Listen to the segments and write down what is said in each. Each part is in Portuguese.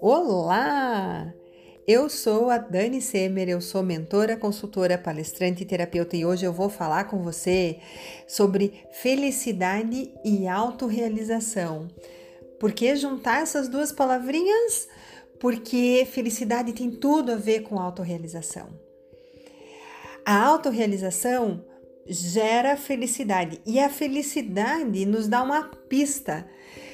Olá! Eu sou a Dani Semer, eu sou mentora, consultora, palestrante e terapeuta e hoje eu vou falar com você sobre felicidade e autorrealização. Por que juntar essas duas palavrinhas? Porque felicidade tem tudo a ver com autorrealização. A autorrealização gera felicidade e a felicidade nos dá uma pista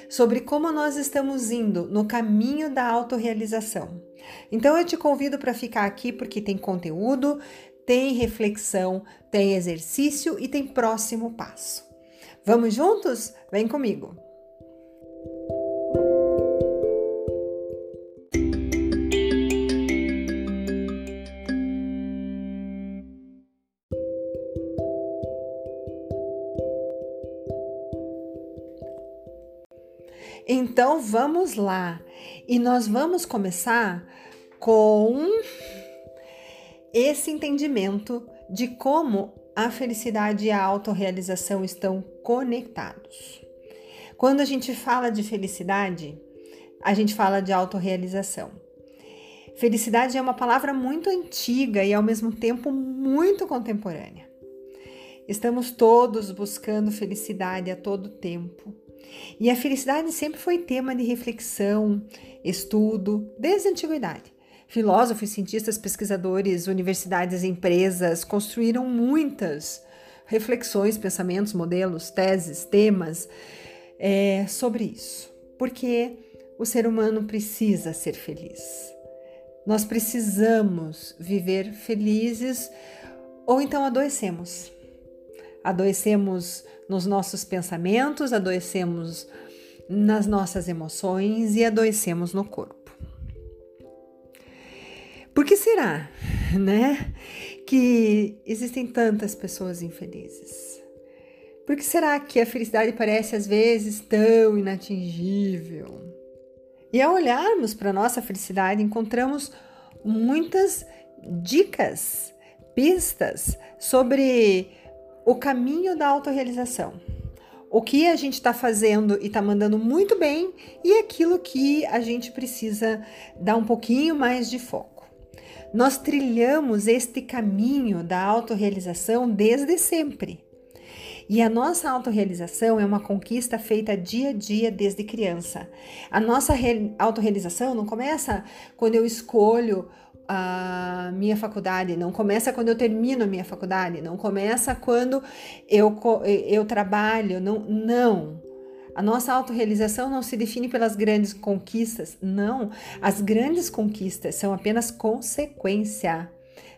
sobre como nós estamos indo no caminho da autorrealização. Então eu te convido para ficar aqui porque tem conteúdo, tem reflexão, tem exercício e tem próximo passo. Vamos juntos? Vem comigo! Vamos lá. E nós vamos começar com esse entendimento de como a felicidade e a autorrealização estão conectados. Quando a gente fala de felicidade, a gente fala de autorrealização. Felicidade é uma palavra muito antiga e ao mesmo tempo muito contemporânea. Estamos todos buscando felicidade a todo tempo. E a felicidade sempre foi tema de reflexão, estudo, desde a antiguidade. Filósofos, cientistas, pesquisadores, universidades, empresas construíram muitas reflexões, pensamentos, modelos, teses, temas é, sobre isso. Porque o ser humano precisa ser feliz. Nós precisamos viver felizes ou então adoecemos. Adoecemos nos nossos pensamentos, adoecemos nas nossas emoções e adoecemos no corpo. Por que será, né, que existem tantas pessoas infelizes? Por que será que a felicidade parece às vezes tão inatingível? E ao olharmos para nossa felicidade, encontramos muitas dicas, pistas sobre o caminho da autorrealização. O que a gente está fazendo e está mandando muito bem e aquilo que a gente precisa dar um pouquinho mais de foco. Nós trilhamos este caminho da autorrealização desde sempre. E a nossa autorrealização é uma conquista feita dia a dia desde criança. A nossa autorrealização não começa quando eu escolho a minha faculdade, não começa quando eu termino a minha faculdade, não começa quando eu, eu trabalho, não, não. A nossa autorrealização não se define pelas grandes conquistas, não. As grandes conquistas são apenas consequência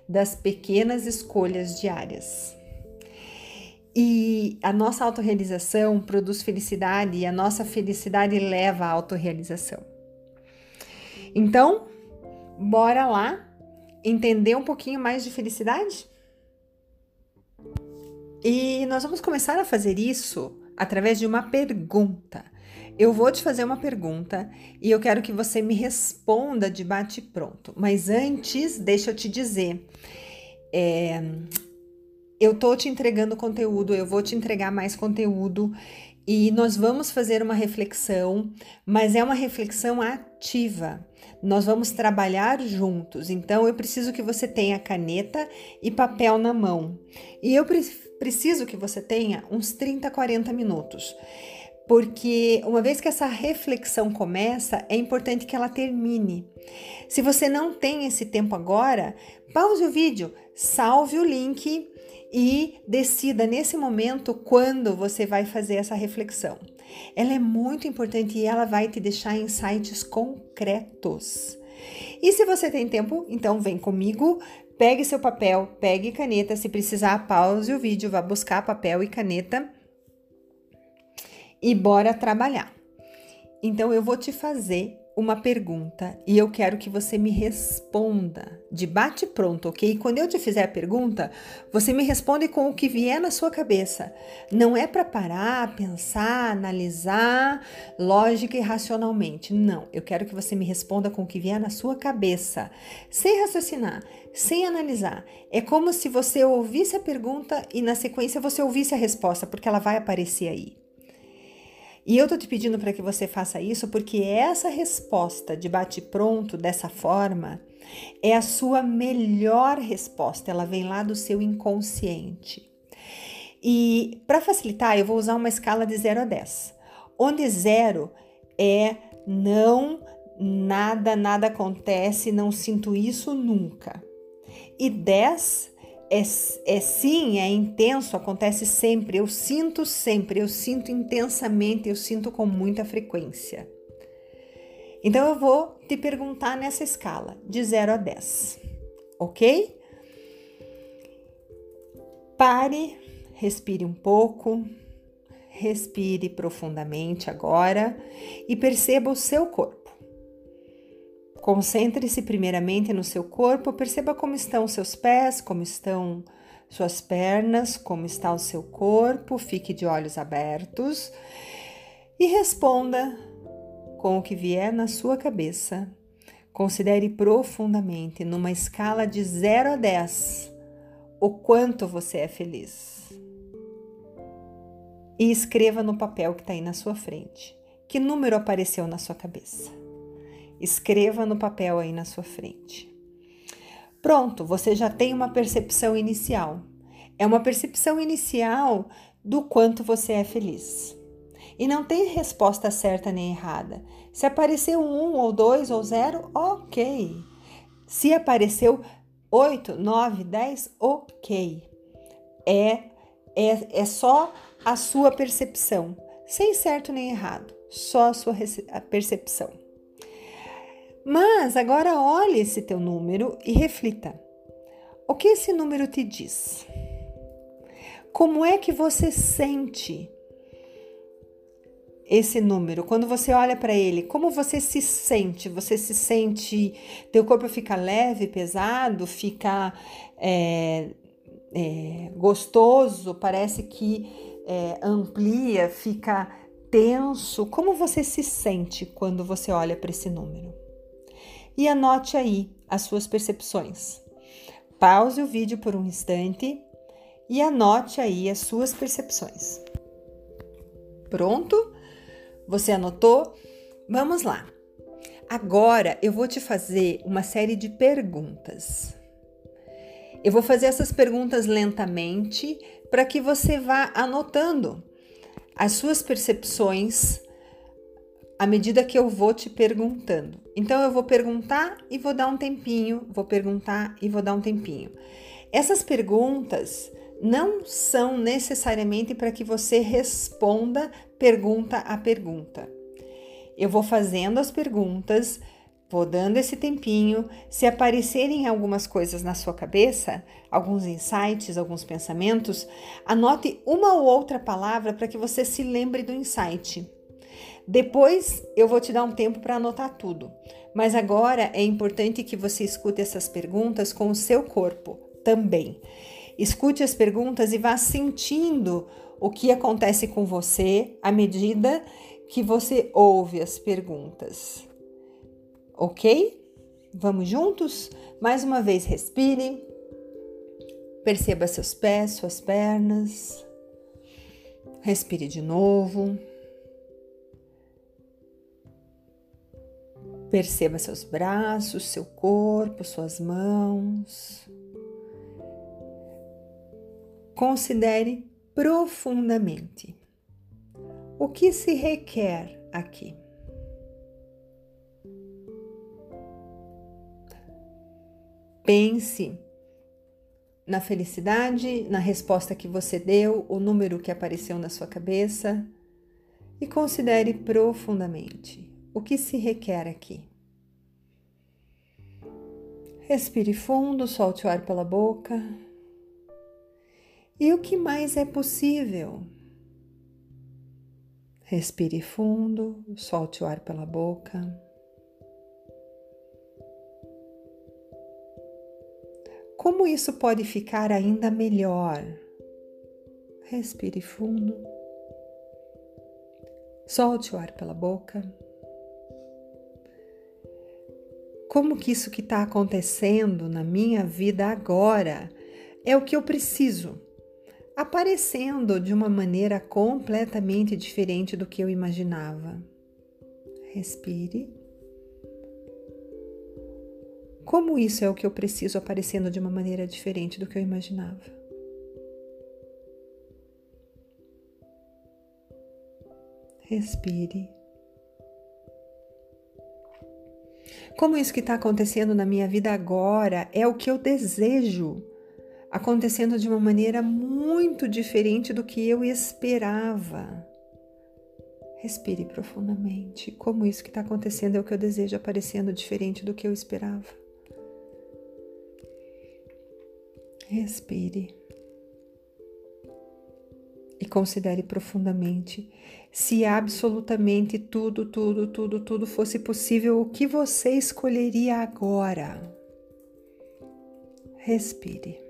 das pequenas escolhas diárias. E a nossa autorrealização produz felicidade e a nossa felicidade leva à autorrealização. Então, Bora lá entender um pouquinho mais de felicidade? E nós vamos começar a fazer isso através de uma pergunta. Eu vou te fazer uma pergunta e eu quero que você me responda de bate pronto. Mas antes, deixa eu te dizer. É, eu tô te entregando conteúdo, eu vou te entregar mais conteúdo e nós vamos fazer uma reflexão, mas é uma reflexão ativa. Nós vamos trabalhar juntos, então eu preciso que você tenha caneta e papel na mão. E eu pre preciso que você tenha uns 30, 40 minutos. Porque uma vez que essa reflexão começa, é importante que ela termine. Se você não tem esse tempo agora, pause o vídeo, salve o link e decida nesse momento quando você vai fazer essa reflexão. Ela é muito importante e ela vai te deixar insights concretos. E se você tem tempo, então vem comigo, pegue seu papel, pegue caneta, se precisar, pause o vídeo, vá buscar papel e caneta e bora trabalhar. Então eu vou te fazer uma pergunta e eu quero que você me responda de bate pronto, ok? Quando eu te fizer a pergunta, você me responde com o que vier na sua cabeça. Não é para parar, pensar, analisar lógica e racionalmente. Não, eu quero que você me responda com o que vier na sua cabeça, sem raciocinar, sem analisar. É como se você ouvisse a pergunta e na sequência você ouvisse a resposta, porque ela vai aparecer aí. E eu tô te pedindo para que você faça isso porque essa resposta de bate-pronto dessa forma é a sua melhor resposta, ela vem lá do seu inconsciente. E para facilitar, eu vou usar uma escala de 0 a 10, onde 0 é não, nada, nada acontece, não sinto isso nunca. E 10 é, é sim, é intenso, acontece sempre, eu sinto sempre, eu sinto intensamente, eu sinto com muita frequência. Então eu vou te perguntar nessa escala, de 0 a 10, ok? Pare, respire um pouco, respire profundamente agora e perceba o seu corpo. Concentre-se primeiramente no seu corpo, perceba como estão seus pés, como estão suas pernas, como está o seu corpo, fique de olhos abertos e responda com o que vier na sua cabeça. Considere profundamente, numa escala de 0 a 10, o quanto você é feliz. E escreva no papel que está aí na sua frente. Que número apareceu na sua cabeça? Escreva no papel aí na sua frente. Pronto, você já tem uma percepção inicial. É uma percepção inicial do quanto você é feliz. E não tem resposta certa nem errada. Se apareceu um, ou dois, ou zero, ok. Se apareceu oito, nove, dez, ok. É, é, é só a sua percepção, sem certo nem errado, só a sua percepção. Mas agora olhe esse teu número e reflita. O que esse número te diz? Como é que você sente esse número, quando você olha para ele, como você se sente? Você se sente, teu corpo fica leve, pesado, fica é, é, gostoso, parece que é, amplia, fica tenso. Como você se sente quando você olha para esse número? E anote aí as suas percepções. Pause o vídeo por um instante e anote aí as suas percepções. Pronto? Você anotou? Vamos lá. Agora eu vou te fazer uma série de perguntas. Eu vou fazer essas perguntas lentamente para que você vá anotando as suas percepções à medida que eu vou te perguntando. Então eu vou perguntar e vou dar um tempinho, vou perguntar e vou dar um tempinho. Essas perguntas não são necessariamente para que você responda pergunta a pergunta. Eu vou fazendo as perguntas, vou dando esse tempinho. Se aparecerem algumas coisas na sua cabeça, alguns insights, alguns pensamentos, anote uma ou outra palavra para que você se lembre do insight. Depois eu vou te dar um tempo para anotar tudo, mas agora é importante que você escute essas perguntas com o seu corpo também. Escute as perguntas e vá sentindo o que acontece com você à medida que você ouve as perguntas. Ok? Vamos juntos? Mais uma vez, respire. Perceba seus pés, suas pernas. Respire de novo. Perceba seus braços, seu corpo, suas mãos. Considere profundamente o que se requer aqui. Pense na felicidade, na resposta que você deu, o número que apareceu na sua cabeça e considere profundamente o que se requer aqui. Respire fundo, solte o ar pela boca. E o que mais é possível? Respire fundo, solte o ar pela boca. Como isso pode ficar ainda melhor? Respire fundo, solte o ar pela boca. Como que isso que está acontecendo na minha vida agora é o que eu preciso? aparecendo de uma maneira completamente diferente do que eu imaginava. Respire. Como isso é o que eu preciso aparecendo de uma maneira diferente do que eu imaginava? Respire. Como isso que está acontecendo na minha vida agora é o que eu desejo, acontecendo de uma maneira muito diferente do que eu esperava. Respire profundamente. Como isso que está acontecendo é o que eu desejo, aparecendo diferente do que eu esperava. Respire. E considere profundamente se absolutamente tudo, tudo, tudo, tudo fosse possível, o que você escolheria agora? Respire.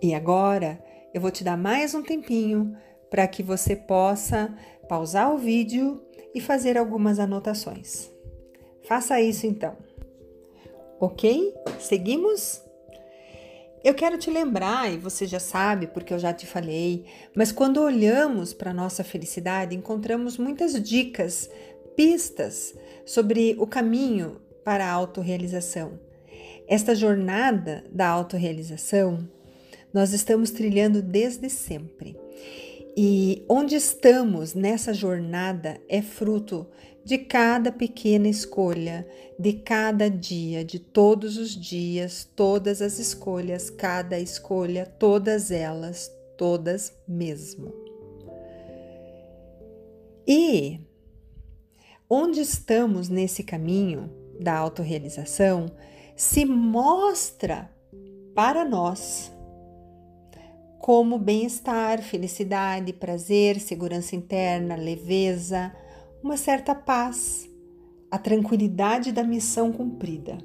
E agora eu vou te dar mais um tempinho para que você possa pausar o vídeo e fazer algumas anotações. Faça isso então. Ok? Seguimos? Eu quero te lembrar, e você já sabe porque eu já te falei, mas quando olhamos para a nossa felicidade, encontramos muitas dicas, pistas sobre o caminho para a autorrealização. Esta jornada da autorrealização nós estamos trilhando desde sempre. E onde estamos nessa jornada é fruto de cada pequena escolha, de cada dia, de todos os dias, todas as escolhas, cada escolha, todas elas, todas mesmo. E onde estamos nesse caminho da autorrealização se mostra para nós como bem-estar, felicidade, prazer, segurança interna, leveza, uma certa paz, a tranquilidade da missão cumprida.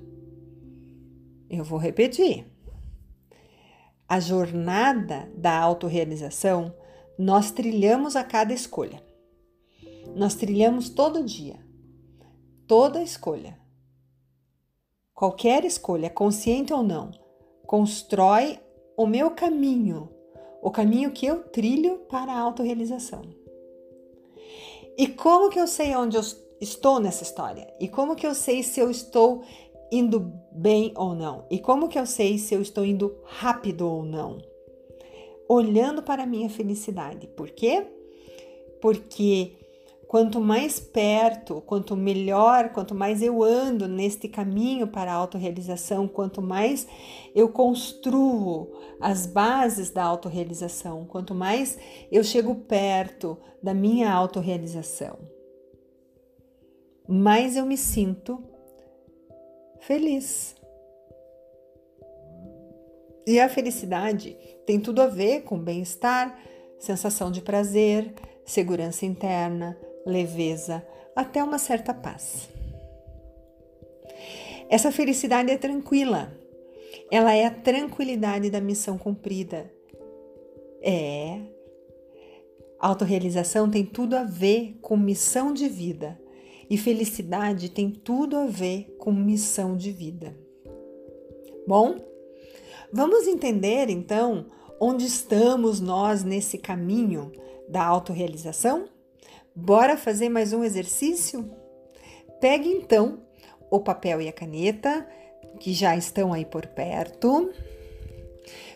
Eu vou repetir. A jornada da autorrealização nós trilhamos a cada escolha. Nós trilhamos todo dia, toda escolha. Qualquer escolha, consciente ou não, constrói o meu caminho o caminho que eu trilho para a autorrealização. E como que eu sei onde eu estou nessa história? E como que eu sei se eu estou indo bem ou não? E como que eu sei se eu estou indo rápido ou não? Olhando para a minha felicidade. Por quê? Porque Quanto mais perto, quanto melhor, quanto mais eu ando neste caminho para a autorrealização, quanto mais eu construo as bases da autorrealização, quanto mais eu chego perto da minha autorrealização, mais eu me sinto feliz. E a felicidade tem tudo a ver com bem-estar, sensação de prazer, segurança interna, leveza, até uma certa paz. Essa felicidade é tranquila. Ela é a tranquilidade da missão cumprida. É. Autorrealização tem tudo a ver com missão de vida. E felicidade tem tudo a ver com missão de vida. Bom, vamos entender então onde estamos nós nesse caminho da autorrealização? Bora fazer mais um exercício? Pegue então o papel e a caneta, que já estão aí por perto,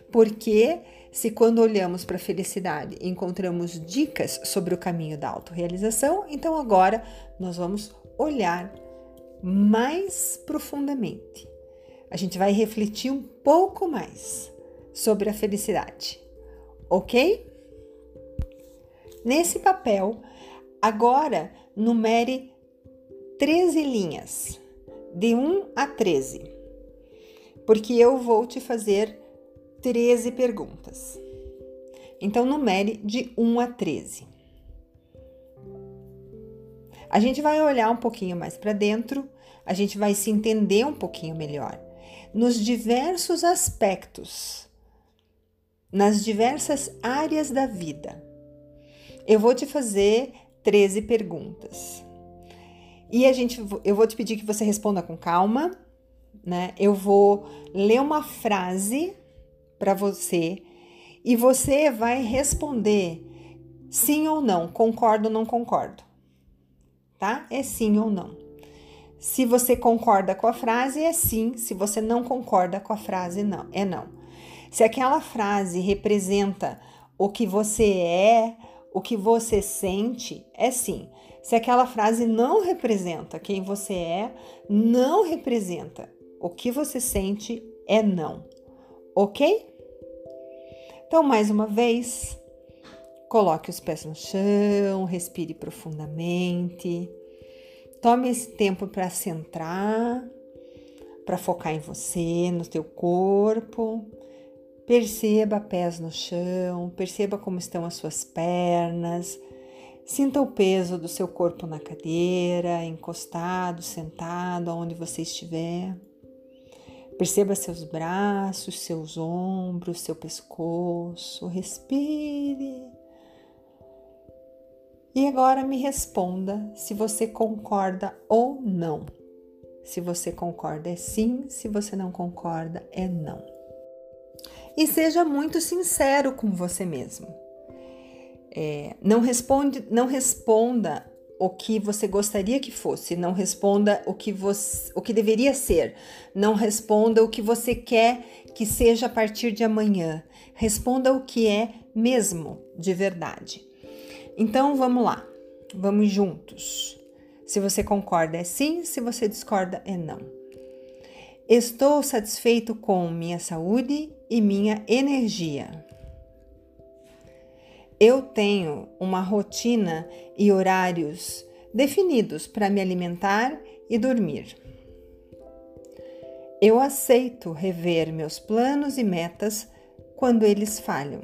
porque se quando olhamos para a felicidade encontramos dicas sobre o caminho da autorrealização, então agora nós vamos olhar mais profundamente. A gente vai refletir um pouco mais sobre a felicidade, ok? Nesse papel, Agora, numere 13 linhas, de 1 a 13, porque eu vou te fazer 13 perguntas. Então, numere de 1 a 13. A gente vai olhar um pouquinho mais para dentro, a gente vai se entender um pouquinho melhor nos diversos aspectos, nas diversas áreas da vida. Eu vou te fazer 13 perguntas. E a gente, eu vou te pedir que você responda com calma, né? Eu vou ler uma frase para você e você vai responder sim ou não, concordo ou não concordo. Tá? É sim ou não. Se você concorda com a frase, é sim. Se você não concorda com a frase, não, é não. Se aquela frase representa o que você é, o que você sente, é sim. Se aquela frase não representa quem você é, não representa o que você sente, é não. Ok? Então, mais uma vez, coloque os pés no chão, respire profundamente. Tome esse tempo para centrar, para focar em você, no teu corpo. Perceba pés no chão, perceba como estão as suas pernas. Sinta o peso do seu corpo na cadeira, encostado, sentado, aonde você estiver. Perceba seus braços, seus ombros, seu pescoço. Respire. E agora me responda se você concorda ou não. Se você concorda é sim, se você não concorda é não. E seja muito sincero com você mesmo. É, não, responde, não responda o que você gostaria que fosse, não responda o que você, o que deveria ser, não responda o que você quer que seja a partir de amanhã. Responda o que é mesmo de verdade. Então vamos lá, vamos juntos. Se você concorda é sim, se você discorda é não. Estou satisfeito com minha saúde e minha energia. Eu tenho uma rotina e horários definidos para me alimentar e dormir. Eu aceito rever meus planos e metas quando eles falham.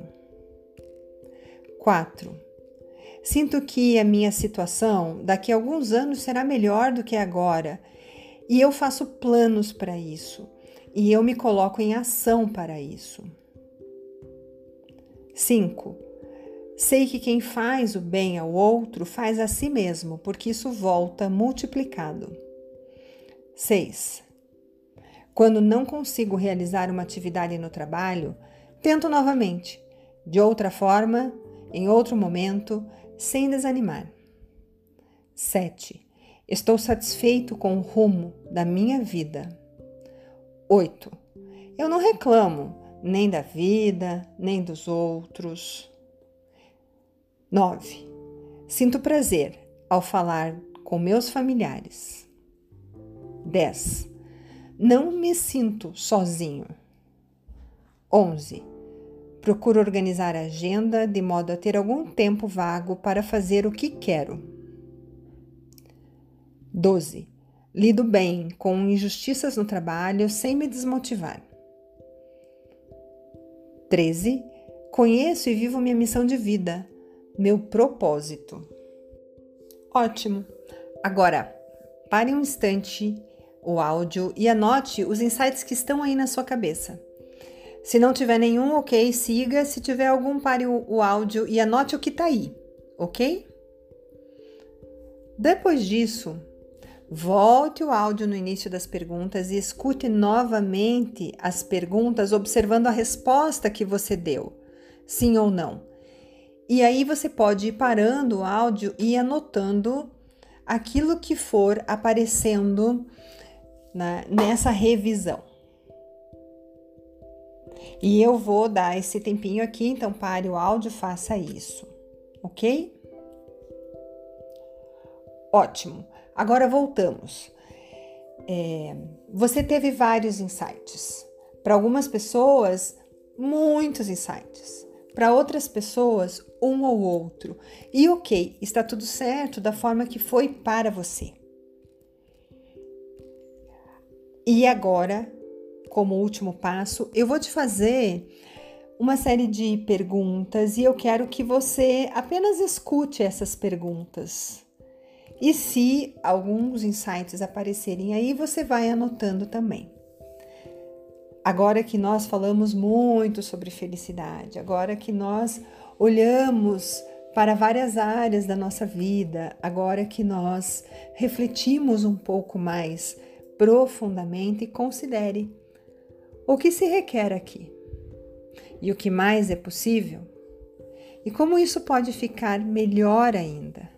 4. Sinto que a minha situação daqui a alguns anos será melhor do que agora e eu faço planos para isso e eu me coloco em ação para isso. 5. Sei que quem faz o bem ao outro faz a si mesmo, porque isso volta multiplicado. 6. Quando não consigo realizar uma atividade no trabalho, tento novamente, de outra forma, em outro momento, sem desanimar. 7. Estou satisfeito com o rumo da minha vida. 8. Eu não reclamo nem da vida, nem dos outros. 9. Sinto prazer ao falar com meus familiares. 10. Não me sinto sozinho. 11. Procuro organizar a agenda de modo a ter algum tempo vago para fazer o que quero. 12. Lido bem com injustiças no trabalho sem me desmotivar. 13. Conheço e vivo minha missão de vida meu propósito. Ótimo! Agora, pare um instante o áudio e anote os insights que estão aí na sua cabeça. Se não tiver nenhum, ok, siga. Se tiver algum, pare o, o áudio e anote o que está aí, ok? Depois disso, volte o áudio no início das perguntas e escute novamente as perguntas, observando a resposta que você deu, sim ou não. E aí você pode ir parando o áudio e anotando aquilo que for aparecendo na, nessa revisão. E eu vou dar esse tempinho aqui, então pare o áudio, faça isso, ok? Ótimo. Agora voltamos. É, você teve vários insights. Para algumas pessoas, muitos insights. Para outras pessoas, um ou outro. E ok, está tudo certo da forma que foi para você. E agora, como último passo, eu vou te fazer uma série de perguntas e eu quero que você apenas escute essas perguntas. E se alguns insights aparecerem aí, você vai anotando também. Agora que nós falamos muito sobre felicidade, agora que nós olhamos para várias áreas da nossa vida, agora que nós refletimos um pouco mais profundamente, considere o que se requer aqui. e o que mais é possível? E como isso pode ficar melhor ainda?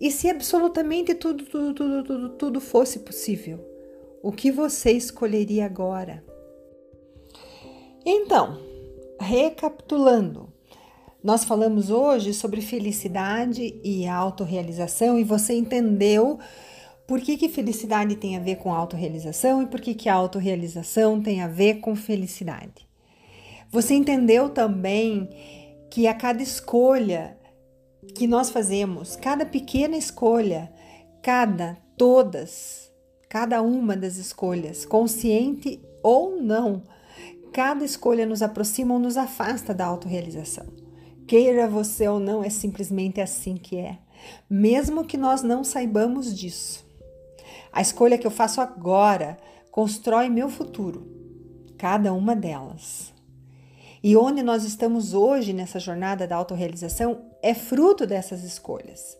E se absolutamente tudo, tudo, tudo, tudo, tudo fosse possível, o que você escolheria agora? Então, recapitulando, nós falamos hoje sobre felicidade e autorrealização e você entendeu por que, que felicidade tem a ver com autorrealização e por que, que autorrealização tem a ver com felicidade. Você entendeu também que a cada escolha que nós fazemos, cada pequena escolha, cada, todas, cada uma das escolhas, consciente ou não, cada escolha nos aproxima ou nos afasta da autorrealização. Queira você ou não, é simplesmente assim que é, mesmo que nós não saibamos disso. A escolha que eu faço agora constrói meu futuro, cada uma delas. E onde nós estamos hoje nessa jornada da autorrealização é fruto dessas escolhas.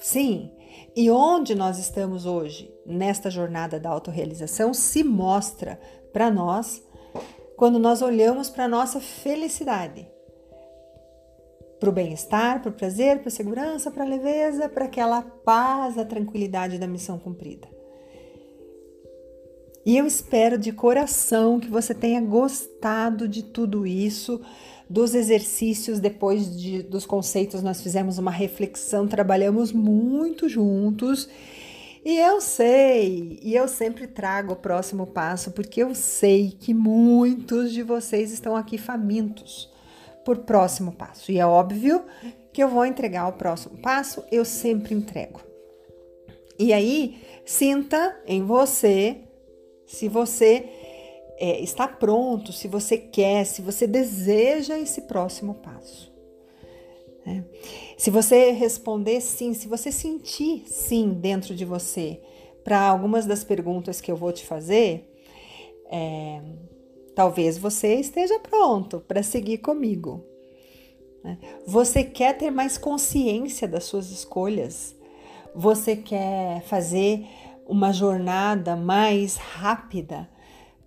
Sim, e onde nós estamos hoje nesta jornada da autorrealização se mostra para nós quando nós olhamos para a nossa felicidade, para o bem-estar, para o prazer, para a segurança, para a leveza, para aquela paz, a tranquilidade da missão cumprida. E eu espero de coração que você tenha gostado de tudo isso, dos exercícios, depois de, dos conceitos, nós fizemos uma reflexão, trabalhamos muito juntos. E eu sei, e eu sempre trago o próximo passo, porque eu sei que muitos de vocês estão aqui famintos por próximo passo. E é óbvio que eu vou entregar o próximo passo, eu sempre entrego. E aí, sinta em você se você é, está pronto, se você quer, se você deseja esse próximo passo. Né? Se você responder sim, se você sentir sim dentro de você para algumas das perguntas que eu vou te fazer, é, talvez você esteja pronto para seguir comigo. Né? Você quer ter mais consciência das suas escolhas? Você quer fazer uma jornada mais rápida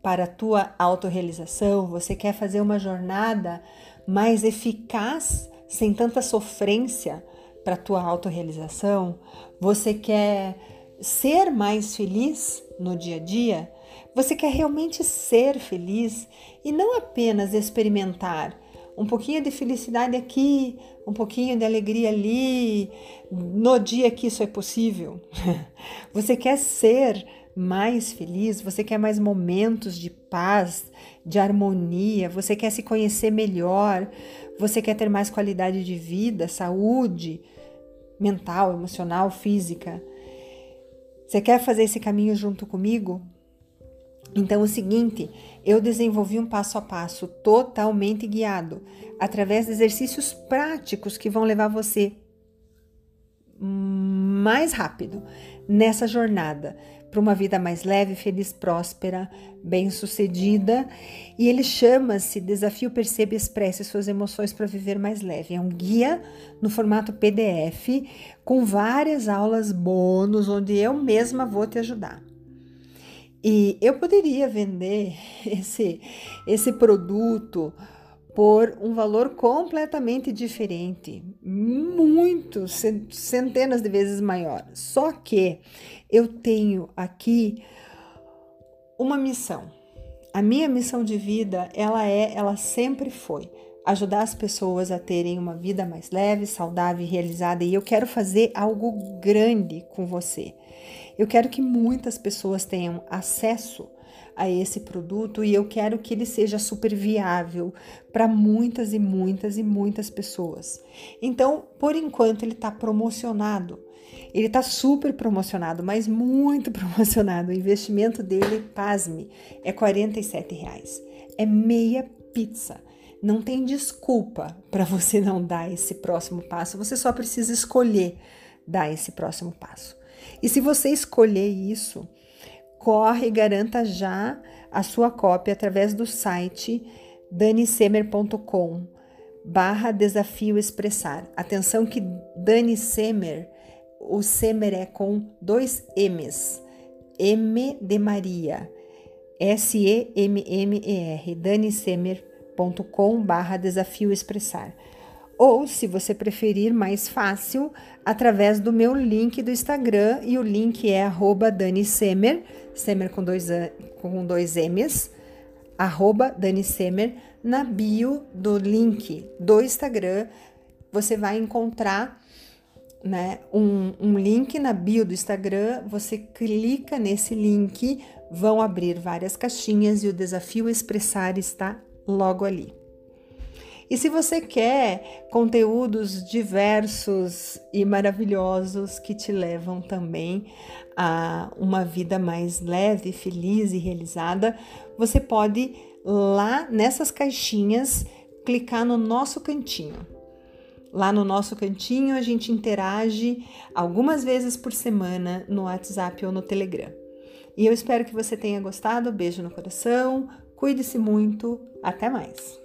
para a tua autorrealização, você quer fazer uma jornada mais eficaz, sem tanta sofrência para a tua autorrealização, você quer ser mais feliz no dia a dia, você quer realmente ser feliz e não apenas experimentar um pouquinho de felicidade aqui, um pouquinho de alegria ali, no dia que isso é possível. Você quer ser mais feliz, você quer mais momentos de paz, de harmonia, você quer se conhecer melhor, você quer ter mais qualidade de vida, saúde mental, emocional, física. Você quer fazer esse caminho junto comigo? Então, o seguinte, eu desenvolvi um passo a passo totalmente guiado, através de exercícios práticos que vão levar você mais rápido nessa jornada para uma vida mais leve, feliz, próspera, bem-sucedida. E ele chama-se Desafio Perceba e Expresse Suas Emoções para Viver Mais Leve. É um guia no formato PDF com várias aulas bônus, onde eu mesma vou te ajudar. E eu poderia vender esse, esse produto por um valor completamente diferente, muito, centenas de vezes maior. Só que eu tenho aqui uma missão. A minha missão de vida, ela é, ela sempre foi ajudar as pessoas a terem uma vida mais leve, saudável e realizada, e eu quero fazer algo grande com você. Eu quero que muitas pessoas tenham acesso a esse produto e eu quero que ele seja super viável para muitas e muitas e muitas pessoas. Então, por enquanto, ele está promocionado. Ele está super promocionado, mas muito promocionado. O investimento dele, pasme, é R$ reais. É meia pizza. Não tem desculpa para você não dar esse próximo passo. Você só precisa escolher dar esse próximo passo. E se você escolher isso, corre e garanta já a sua cópia através do site danisemer.com barra desafio expressar. Atenção que Dani Semer, o Semer é com dois M's. M de Maria. S-E-M-M-E-R. danisemer.com barra desafio expressar. Ou, se você preferir, mais fácil, através do meu link do Instagram, e o link é arroba Dani Semer, Semer com dois, com dois M's, arroba Dani Semer, na bio do link do Instagram, você vai encontrar né, um, um link na bio do Instagram, você clica nesse link, vão abrir várias caixinhas e o desafio expressar está logo ali. E se você quer conteúdos diversos e maravilhosos que te levam também a uma vida mais leve, feliz e realizada, você pode lá nessas caixinhas clicar no nosso cantinho. Lá no nosso cantinho a gente interage algumas vezes por semana no WhatsApp ou no Telegram. E eu espero que você tenha gostado. Beijo no coração, cuide-se muito, até mais!